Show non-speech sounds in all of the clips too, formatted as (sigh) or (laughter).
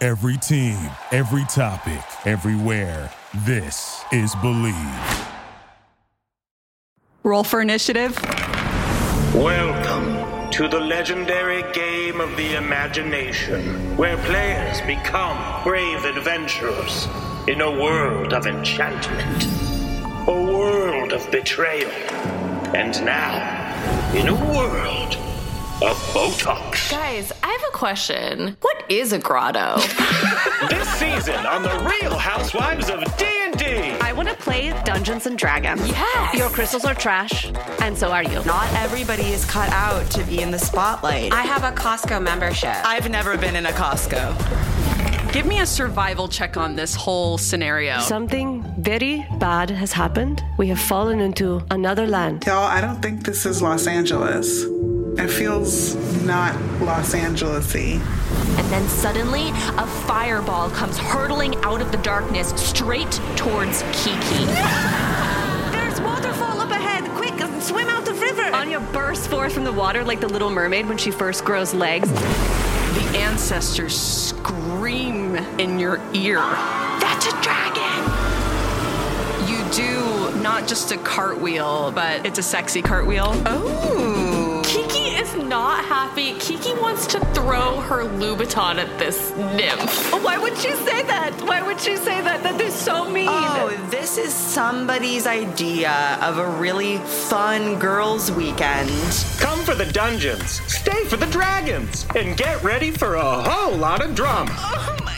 Every team, every topic, everywhere. This is Believe. Roll for initiative. Welcome to the legendary game of the imagination, where players become brave adventurers in a world of enchantment, a world of betrayal, and now in a world of Botox. Guys, I have a question. What is a grotto? (laughs) this season on the Real Housewives of D&D. I want to play Dungeons and Dragons. Yes. Your crystals are trash, and so are you. Not everybody is cut out to be in the spotlight. I have a Costco membership. I've never been in a Costco. Give me a survival check on this whole scenario. Something very bad has happened. We have fallen into another land. Y'all, I don't think this is Los Angeles. It feels not Los Angeles-y. and then suddenly, a fireball comes hurtling out of the darkness straight towards Kiki. There's waterfall up ahead. Quick, swim out the river. Anya bursts forth from the water like the little mermaid when she first grows legs. the ancestors scream in your ear. That's a dragon! You do not just a cartwheel, but it's a sexy cartwheel. Oh. Kiki is not happy. Kiki wants to throw her Louboutin at this nymph. Oh, why would she say that? Why would she say that? That is so mean. Oh, this is somebody's idea of a really fun girls' weekend. Come for the dungeons, stay for the dragons, and get ready for a whole lot of drama. Oh my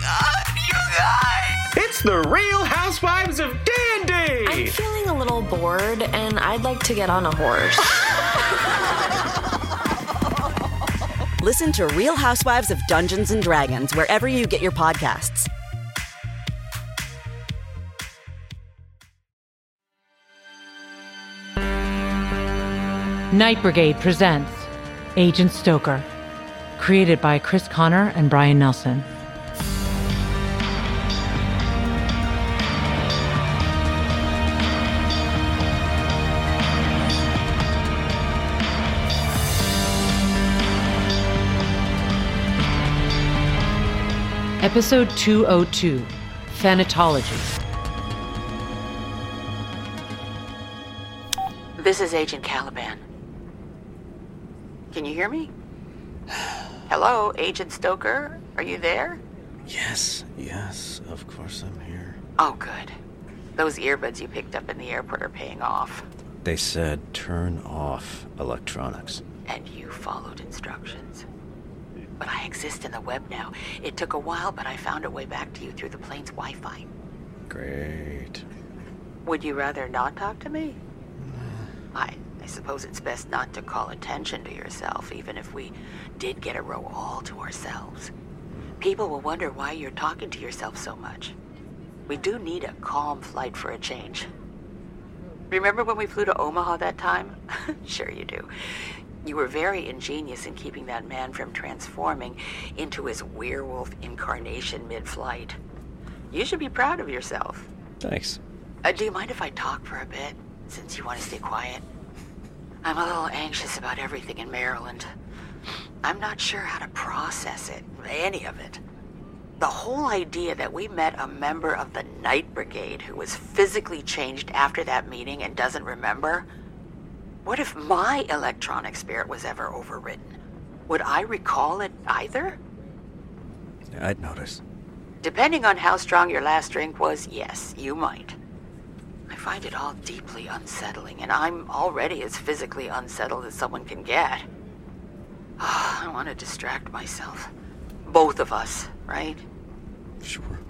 god, you guys! It's the Real Housewives of D&D. I'm feeling a little bored and I'd like to get on a horse. (laughs) Listen to Real Housewives of Dungeons and Dragons wherever you get your podcasts. Night Brigade presents Agent Stoker, created by Chris Connor and Brian Nelson. Episode 202 Thanatology. This is Agent Caliban. Can you hear me? Hello, Agent Stoker? Are you there? Yes, yes, of course I'm here. Oh, good. Those earbuds you picked up in the airport are paying off. They said turn off electronics. And you followed instructions. But I exist in the web now. It took a while, but I found a way back to you through the plane's Wi Fi. Great. Would you rather not talk to me? I, I suppose it's best not to call attention to yourself, even if we did get a row all to ourselves. People will wonder why you're talking to yourself so much. We do need a calm flight for a change. Remember when we flew to Omaha that time? (laughs) sure you do. You were very ingenious in keeping that man from transforming into his werewolf incarnation mid-flight. You should be proud of yourself. Thanks. Uh, do you mind if I talk for a bit, since you want to stay quiet? I'm a little anxious about everything in Maryland. I'm not sure how to process it, any of it. The whole idea that we met a member of the Night Brigade who was physically changed after that meeting and doesn't remember. What if my electronic spirit was ever overridden? Would I recall it either? I'd notice. Depending on how strong your last drink was, yes, you might. I find it all deeply unsettling, and I'm already as physically unsettled as someone can get. (sighs) I want to distract myself. Both of us, right? Sure.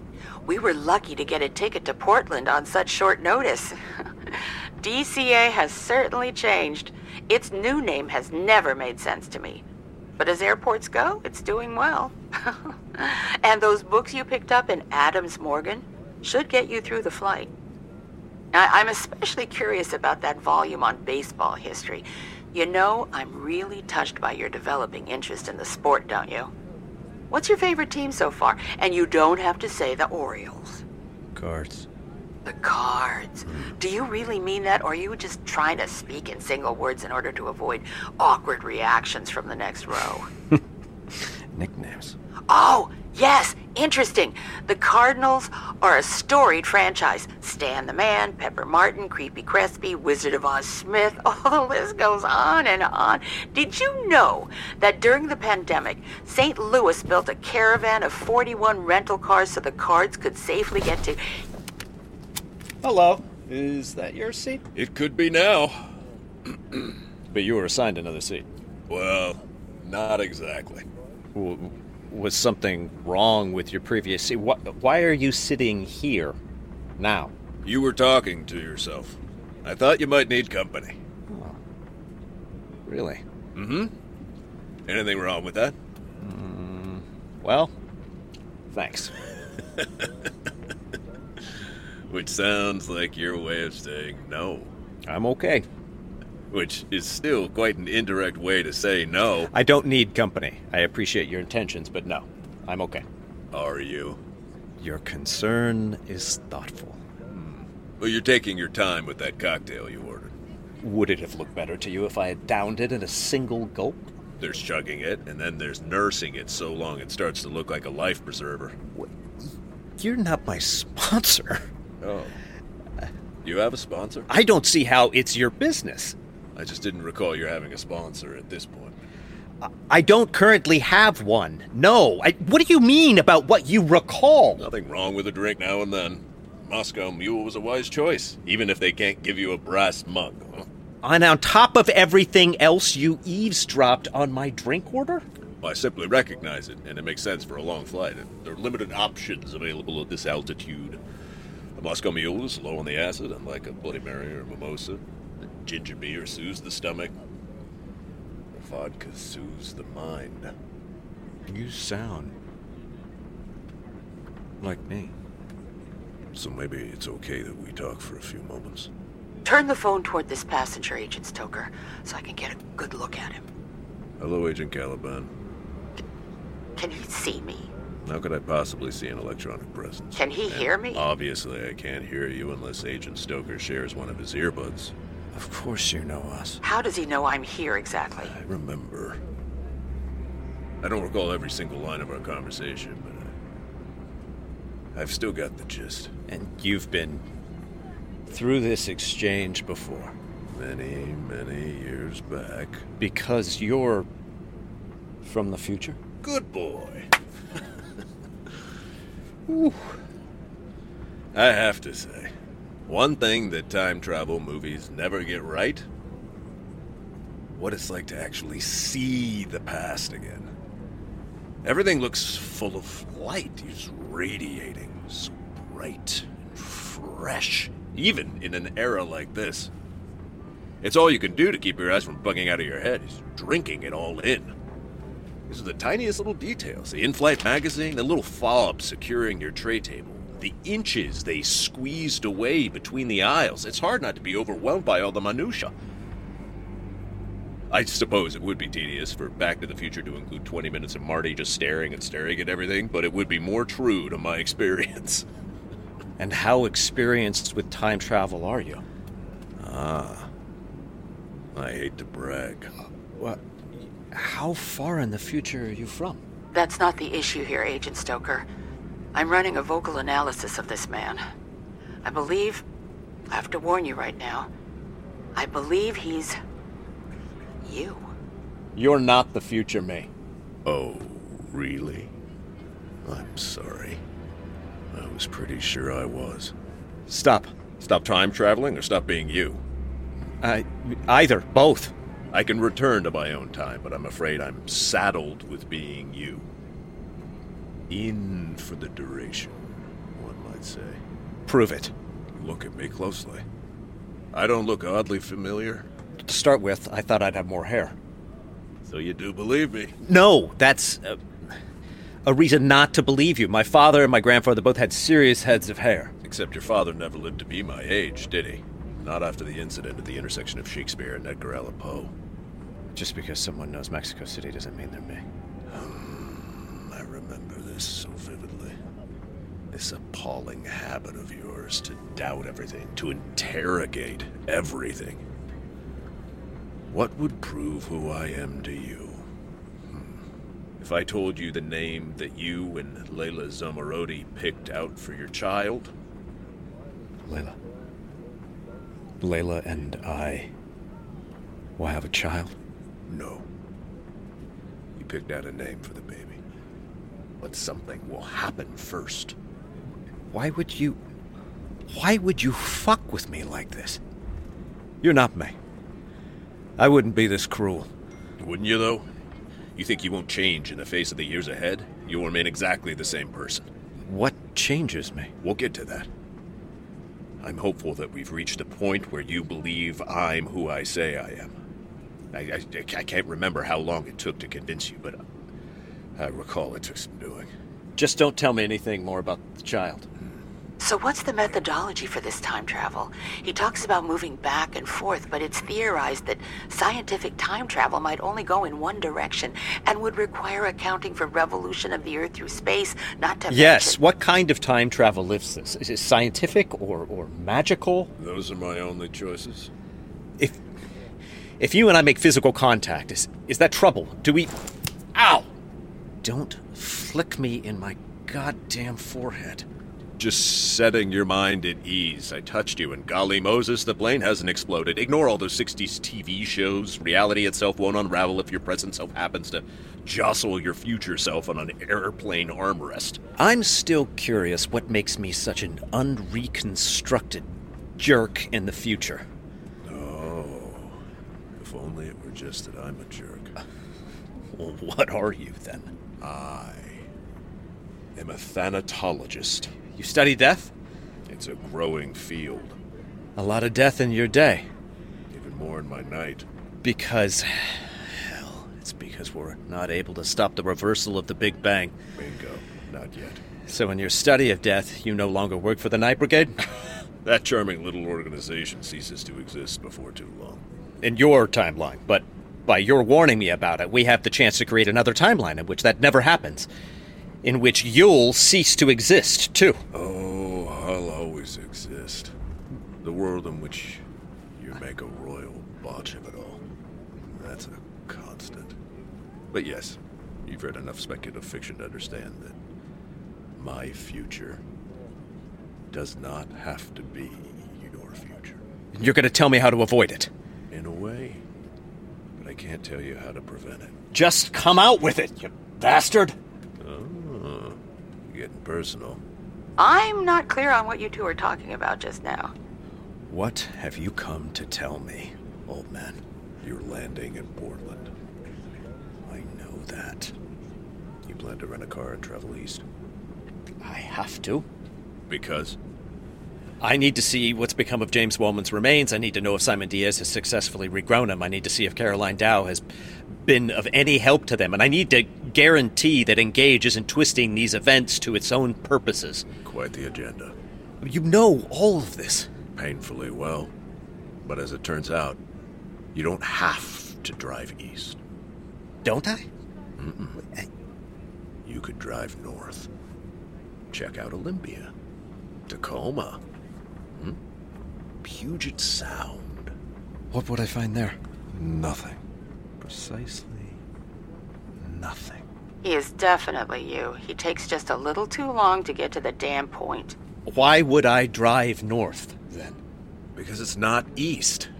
We were lucky to get a ticket to Portland on such short notice. (laughs) DCA has certainly changed. Its new name has never made sense to me. But as airports go, it's doing well. (laughs) and those books you picked up in Adams Morgan should get you through the flight. I- I'm especially curious about that volume on baseball history. You know, I'm really touched by your developing interest in the sport, don't you? What's your favorite team so far? And you don't have to say the Orioles. Cards. The cards. Do you really mean that, or are you just trying to speak in single words in order to avoid awkward reactions from the next row? (laughs) Nicknames. Oh, yes, interesting. The Cardinals are a storied franchise. Stan the Man, Pepper Martin, Creepy Crespi, Wizard of Oz Smith, (laughs) oh, the list goes on and on. Did you know that during the pandemic, St. Louis built a caravan of 41 rental cars so the Cards could safely get to. Hello. Is that your seat? It could be now. (clears throat) but you were assigned another seat. Well, not exactly. W- was something wrong with your previous seat? Why, why are you sitting here now? You were talking to yourself. I thought you might need company. Oh. Really? Mm hmm. Anything wrong with that? Mm, well, thanks. (laughs) Which sounds like your way of saying no. I'm okay. Which is still quite an indirect way to say no. I don't need company. I appreciate your intentions, but no. I'm okay. Are you? Your concern is thoughtful. Hmm. Well, you're taking your time with that cocktail you ordered. Would it have looked better to you if I had downed it in a single gulp? There's chugging it, and then there's nursing it so long it starts to look like a life preserver. You're not my sponsor. Oh. You have a sponsor? I don't see how it's your business. I just didn't recall you're having a sponsor at this point. I don't currently have one. No. I, what do you mean about what you recall? Nothing wrong with a drink now and then. Moscow Mule was a wise choice, even if they can't give you a brass mug. Huh? And on top of everything else, you eavesdropped on my drink order? Well, I simply recognize it, and it makes sense for a long flight. There are limited options available at this altitude. A Moscow Mule is low on the acid, unlike a Bloody Mary or a mimosa. A ginger beer soothes the stomach. A vodka soothes the mind. You sound like me. So maybe it's okay that we talk for a few moments. Turn the phone toward this passenger, Agent Stoker, so I can get a good look at him. Hello, Agent Caliban. Can he see me? How could I possibly see an electronic presence? Can he and hear me? Obviously, I can't hear you unless Agent Stoker shares one of his earbuds. Of course you know us. How does he know I'm here exactly? I remember. I don't recall every single line of our conversation, but I, I've still got the gist. And you've been through this exchange before. Many, many years back. Because you're from the future? Good boy. I have to say, one thing that time travel movies never get right what it's like to actually see the past again. Everything looks full of light, it's radiating, so bright and fresh, even in an era like this. It's all you can do to keep your eyes from bugging out of your head, is drinking it all in. These are the tiniest little details. The in-flight magazine, the little fob securing your tray table, the inches they squeezed away between the aisles. It's hard not to be overwhelmed by all the minutia. I suppose it would be tedious for Back to the Future to include 20 minutes of Marty just staring and staring at everything, but it would be more true to my (laughs) experience. and how experienced with time travel are you? Ah. I hate to brag. What? How far in the future are you from? That's not the issue here, Agent Stoker. I'm running a vocal analysis of this man. I believe. I have to warn you right now. I believe he's. you. You're not the future, me. Oh, really? I'm sorry. I was pretty sure I was. Stop. Stop time traveling or stop being you? I, either, both. I can return to my own time, but I'm afraid I'm saddled with being you. In for the duration, one might say. Prove it. Look at me closely. I don't look oddly familiar. To start with, I thought I'd have more hair. So you do believe me? No, that's a, a reason not to believe you. My father and my grandfather both had serious heads of hair. Except your father never lived to be my age, did he? Not after the incident at the intersection of Shakespeare and Edgar Allan Poe. Just because someone knows Mexico City doesn't mean they're me. Um, I remember this so vividly. This appalling habit of yours to doubt everything, to interrogate everything. What would prove who I am to you? Hmm. If I told you the name that you and Layla Zomarodi picked out for your child? Layla. Layla and I will have a child? No. You picked out a name for the baby. But something will happen first. Why would you. Why would you fuck with me like this? You're not me. I wouldn't be this cruel. Wouldn't you, though? You think you won't change in the face of the years ahead? You'll remain exactly the same person. What changes me? We'll get to that. I'm hopeful that we've reached a point where you believe I'm who I say I am. I, I, I can't remember how long it took to convince you, but uh, I recall it took some doing. Just don't tell me anything more about the child. So, what's the methodology for this time travel? He talks about moving back and forth, but it's theorized that scientific time travel might only go in one direction and would require accounting for revolution of the Earth through space, not to Yes, mention... what kind of time travel lifts this? Is it scientific or, or magical? Those are my only choices. If if you and I make physical contact, is is that trouble? Do we Ow! Don't flick me in my goddamn forehead. Just setting your mind at ease. I touched you, and golly Moses, the plane hasn't exploded. Ignore all those 60s TV shows. Reality itself won't unravel if your present self happens to jostle your future self on an airplane armrest. I'm still curious what makes me such an unreconstructed jerk in the future. Oh, if only it were just that I'm a jerk. Well, (laughs) what are you then? I am a thanatologist. You study death? It's a growing field. A lot of death in your day. Even more in my night. Because. (sighs) Hell, it's because we're not able to stop the reversal of the Big Bang. Bingo. Not yet. So, in your study of death, you no longer work for the Night Brigade? (laughs) that charming little organization ceases to exist before too long. In your timeline, but by your warning me about it, we have the chance to create another timeline in which that never happens. In which you'll cease to exist, too. Oh, I'll always exist. The world in which you make a royal botch of it all. That's a constant. But yes, you've read enough speculative fiction to understand that my future does not have to be your future. You're going to tell me how to avoid it. In a way. But I can't tell you how to prevent it. Just come out with it, you bastard! Getting personal. I'm not clear on what you two are talking about just now. What have you come to tell me, old man? You're landing in Portland. I know that. You plan to rent a car and travel east? I have to. Because? I need to see what's become of James Wellman's remains. I need to know if Simon Diaz has successfully regrown him. I need to see if Caroline Dow has been of any help to them. And I need to guarantee that Engage isn't twisting these events to its own purposes. Quite the agenda. You know all of this. Painfully well. But as it turns out, you don't have to drive east. Don't I? Mm-mm. You could drive north. Check out Olympia. Tacoma. Hmm? Puget Sound. What would I find there? Nothing. Precisely nothing. He is definitely you. He takes just a little too long to get to the damn point. Why would I drive north, then? Because it's not east.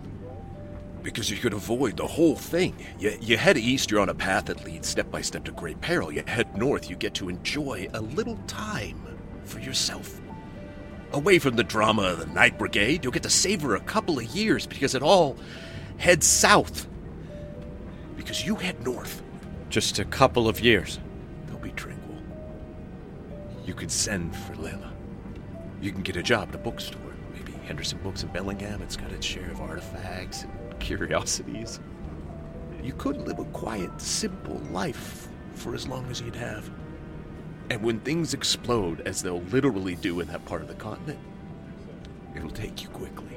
Because you could avoid the whole thing. You, you head east, you're on a path that leads step by step to great peril. You head north, you get to enjoy a little time for yourself. Away from the drama of the Night Brigade, you'll get to savor a couple of years because it all heads south. Because you head north. Just a couple of years. They'll be tranquil. You could send for Layla. You can get a job at a bookstore. Maybe Henderson Books in Bellingham. It's got its share of artifacts and curiosities. You could live a quiet, simple life for as long as you'd have. And when things explode, as they'll literally do in that part of the continent, it'll take you quickly.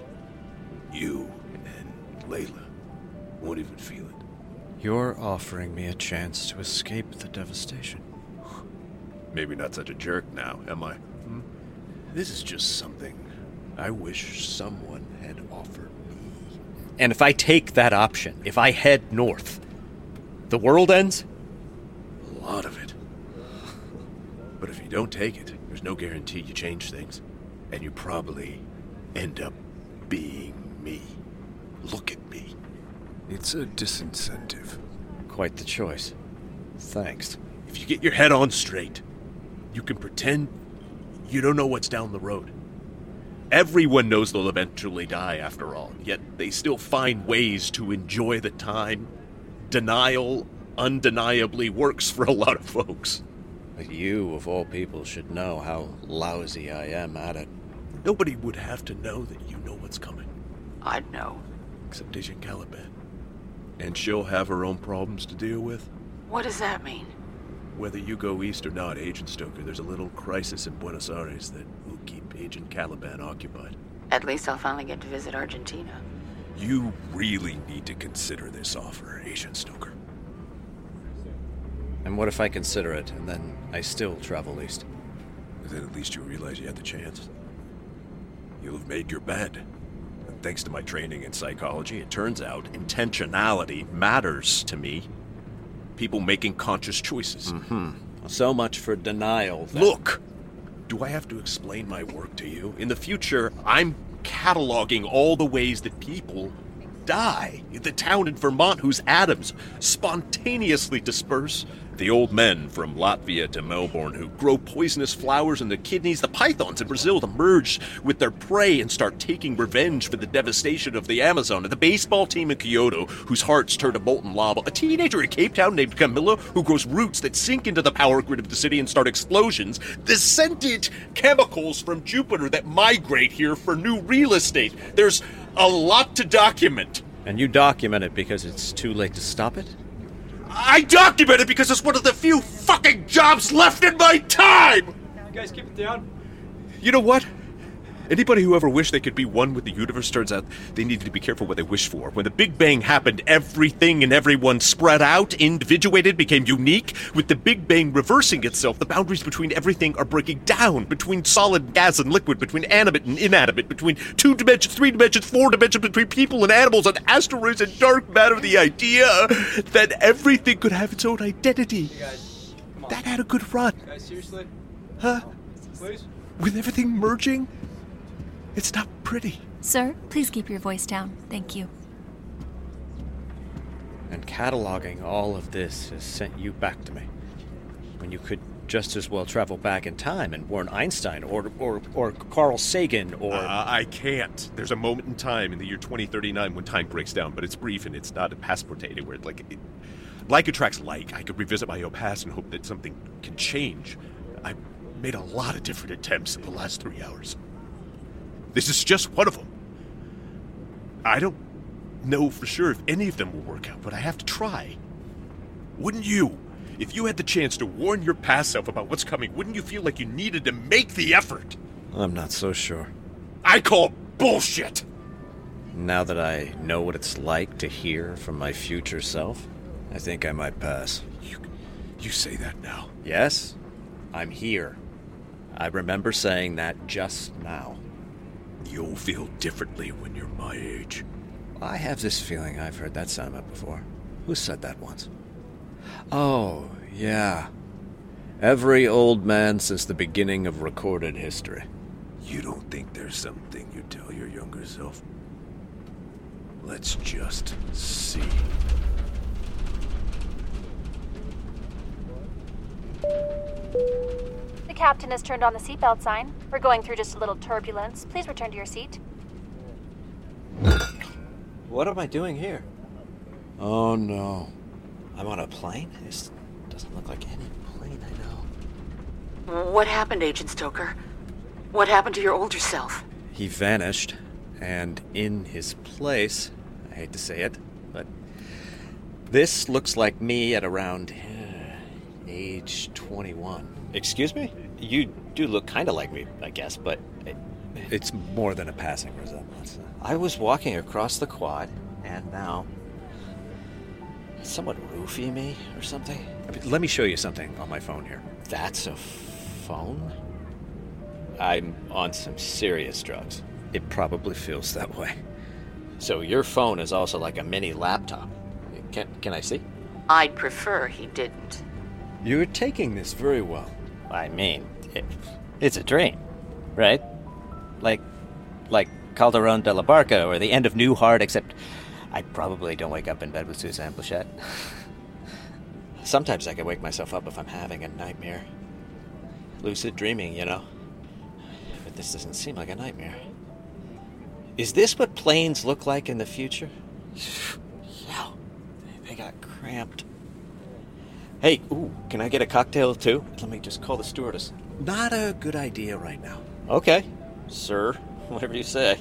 You and Layla won't even feel it. You're offering me a chance to escape the devastation. Maybe not such a jerk now, am I? Hmm? This is just something I wish someone had offered me. And if I take that option, if I head north, the world ends? A lot of it. But if you don't take it, there's no guarantee you change things. And you probably end up being me. Look at me. It's a disincentive. Quite the choice. Thanks. If you get your head on straight, you can pretend you don't know what's down the road. Everyone knows they'll eventually die after all, yet they still find ways to enjoy the time. Denial undeniably works for a lot of folks. But you, of all people, should know how lousy I am at it. Nobody would have to know that you know what's coming. I'd know. Except Agent Caliban. And she'll have her own problems to deal with. What does that mean? Whether you go east or not, Agent Stoker, there's a little crisis in Buenos Aires that will keep Agent Caliban occupied. At least I'll finally get to visit Argentina. You really need to consider this offer, Agent Stoker. And what if I consider it and then I still travel east? Then at least you realize you had the chance. You'll have made your bed. Thanks to my training in psychology, it turns out intentionality matters to me. People making conscious choices. Mm-hmm. So much for denial. Then. Look! Do I have to explain my work to you? In the future, I'm cataloging all the ways that people die. in The town in Vermont whose atoms spontaneously disperse. The old men from Latvia to Melbourne who grow poisonous flowers in their kidneys. The pythons in Brazil that merge with their prey and start taking revenge for the devastation of the Amazon. The baseball team in Kyoto whose hearts turn to molten lava. A teenager in Cape Town named Camilla who grows roots that sink into the power grid of the city and start explosions. The scented chemicals from Jupiter that migrate here for new real estate. There's a lot to document. And you document it because it's too late to stop it? I document it because it's one of the few fucking jobs left in my time! You guys keep it down. You know what? Anybody who ever wished they could be one with the universe turns out they needed to be careful what they wish for. When the Big Bang happened, everything and everyone spread out, individuated, became unique. With the Big Bang reversing itself, the boundaries between everything are breaking down. Between solid, gas, and liquid, between animate and inanimate, between two dimensions, three dimensions, four dimensions, between people and animals, and asteroids and dark matter. The idea that everything could have its own identity. Guys, that had a good run. Guys, seriously? Huh? Please? With everything merging, it's not pretty. Sir, please keep your voice down. Thank you. And cataloging all of this has sent you back to me. When you could just as well travel back in time and warn Einstein or or, or Carl Sagan or. Uh, I can't. There's a moment in time in the year 2039 when time breaks down, but it's brief and it's not a passport to anywhere. Like, it, like attracts like. I could revisit my own past and hope that something can change. I've made a lot of different attempts in the last three hours. This is just one of them. I don't know for sure if any of them will work out, but I have to try. Wouldn't you? If you had the chance to warn your past self about what's coming, wouldn't you feel like you needed to make the effort? I'm not so sure. I call bullshit! Now that I know what it's like to hear from my future self, I think I might pass. You, you say that now? Yes, I'm here. I remember saying that just now. You'll feel differently when you're my age. I have this feeling I've heard that sentiment before. Who said that once? Oh, yeah. Every old man since the beginning of recorded history. You don't think there's something you tell your younger self? Let's just see. The captain has turned on the seatbelt sign. We're going through just a little turbulence. Please return to your seat. What am I doing here? Oh no. I'm on a plane? This doesn't look like any plane I know. What happened, Agent Stoker? What happened to your older self? He vanished, and in his place, I hate to say it, but this looks like me at around uh, age 21. Excuse me? You do look kind of like me, I guess, but. It, It's more than a passing resemblance. I was walking across the quad, and now. Is someone roofie me or something? Let me show you something on my phone here. That's a phone? I'm on some serious drugs. It probably feels that way. So your phone is also like a mini laptop. Can, can I see? I'd prefer he didn't. You're taking this very well. I mean, it, it's a dream, right? Like, like Calderon de la Barca or the end of Newhart, except I probably don't wake up in bed with Suzanne Pleshette. (laughs) Sometimes I can wake myself up if I'm having a nightmare. Lucid dreaming, you know. But this doesn't seem like a nightmare. Is this what planes look like in the future? (sighs) yeah, they got cramped. Hey, ooh, can I get a cocktail too? Let me just call the stewardess. Not a good idea right now. Okay, sir, (laughs) whatever you say.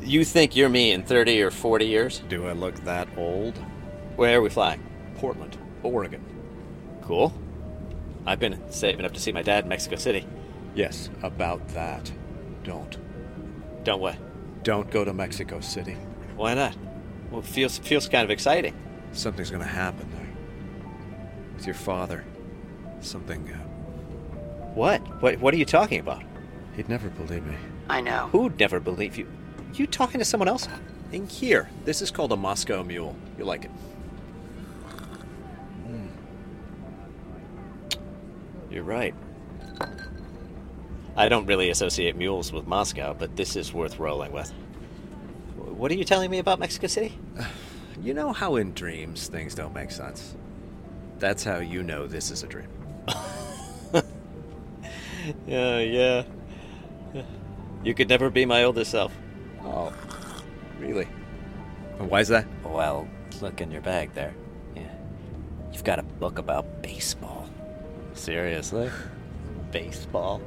You think you're me in 30 or 40 years? Do I look that old? Where are we flying? Portland, Oregon. Cool. I've been saving up to see my dad in Mexico City. Yes, about that. Don't. Don't what? Don't go to Mexico City. Why not? Well, it feels, feels kind of exciting. Something's gonna happen. With your father. Something. Uh, What? What, what are you talking about? he'd never believe me. I know. Who'd never believe you? You talking to someone else? In here. This is called a Moscow Mule. You like it? You're right. I don't really associate mules with Moscow, but this is worth rolling with. What are you telling me about Mexico City? (sighs) You know how in dreams things don't make sense? That's how you know this is a dream. (laughs) Yeah, yeah. You could never be my older self. Oh, really? Why is that? Well, look in your bag there. Yeah. You've got a book about baseball. Seriously? (laughs) Baseball?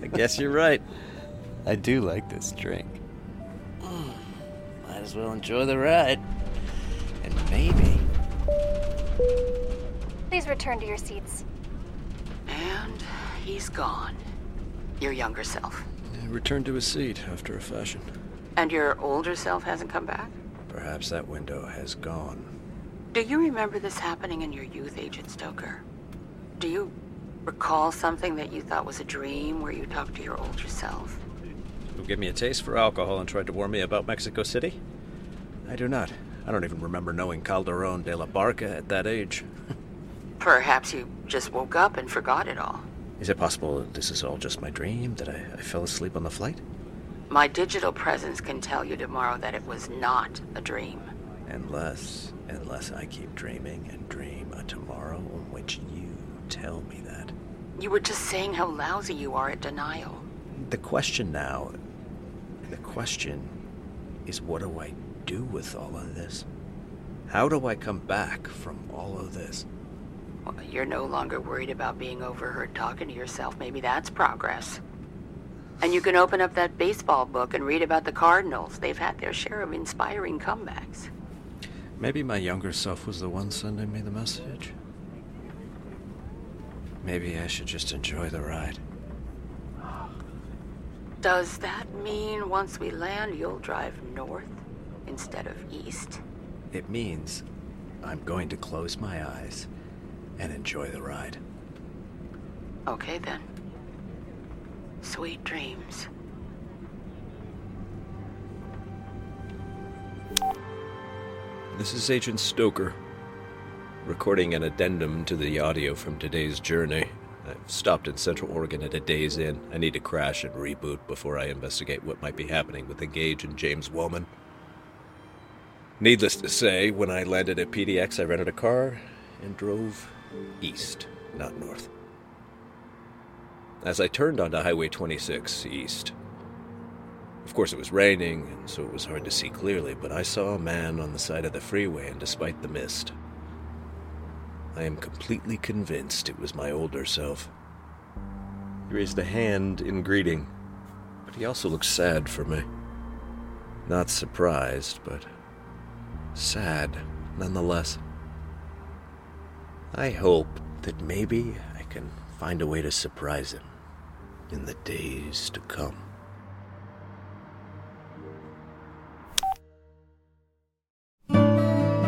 I guess you're right. (laughs) I do like this drink. Hmm. Might as well enjoy the ride. And maybe. Please return to your seats. And he's gone. Your younger self. Returned to his seat after a fashion. And your older self hasn't come back? Perhaps that window has gone. Do you remember this happening in your youth, Agent Stoker? Do you recall something that you thought was a dream where you talked to your older self? Who gave me a taste for alcohol and tried to warn me about Mexico City? I do not. I don't even remember knowing Calderon de la Barca at that age. (laughs) Perhaps you just woke up and forgot it all. Is it possible that this is all just my dream? That I, I fell asleep on the flight? My digital presence can tell you tomorrow that it was not a dream. Unless, unless I keep dreaming and dream a tomorrow in which you tell me that. You were just saying how lousy you are at denial. The question now, the question is what do I do with all of this? How do I come back from all of this? Well, you're no longer worried about being overheard talking to yourself. Maybe that's progress. And you can open up that baseball book and read about the Cardinals. They've had their share of inspiring comebacks. Maybe my younger self was the one sending me the message. Maybe I should just enjoy the ride. Does that mean once we land, you'll drive north instead of east? It means I'm going to close my eyes and enjoy the ride. Okay then. Sweet dreams. This is Agent Stoker, recording an addendum to the audio from today's journey. I've stopped in Central Oregon at a Days Inn. I need to crash and reboot before I investigate what might be happening with Engage and James Wellman. Needless to say, when I landed at PDX, I rented a car and drove east, not north. as I turned onto Highway 26 east. Of course, it was raining, and so it was hard to see clearly, but I saw a man on the side of the freeway, and despite the mist, I am completely convinced it was my older self. He raised a hand in greeting, but he also looked sad for me. Not surprised, but sad nonetheless. I hope that maybe I can find a way to surprise him in the days to come.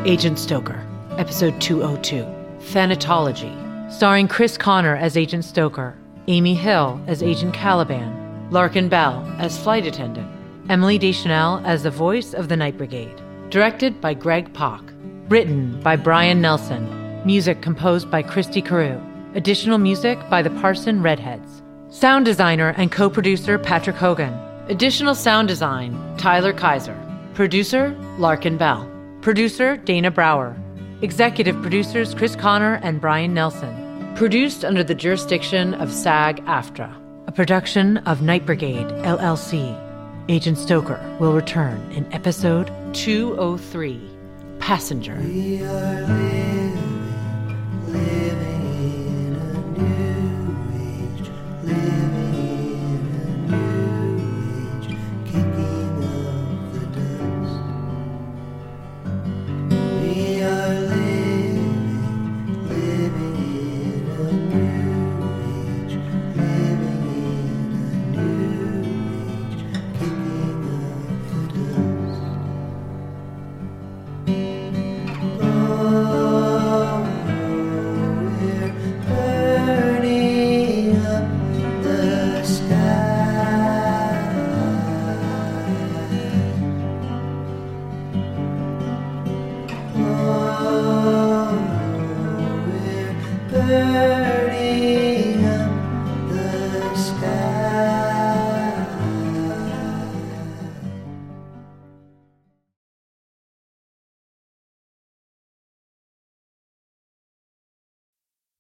Agent Stoker, Episode 202 Thanatology, starring Chris Connor as Agent Stoker, Amy Hill as Agent Caliban, Larkin Bell as Flight Attendant, Emily Deschanel as the voice of the Night Brigade. Directed by Greg Pak. Written by Brian Nelson. Music composed by Christy Carew. Additional music by the Parson Redheads. Sound designer and co producer Patrick Hogan. Additional sound design Tyler Kaiser. Producer Larkin Bell. Producer Dana Brower. Executive producers Chris Connor and Brian Nelson. Produced under the jurisdiction of SAG AFTRA. A production of Night Brigade, LLC. Agent Stoker will return in episode 203 Passenger.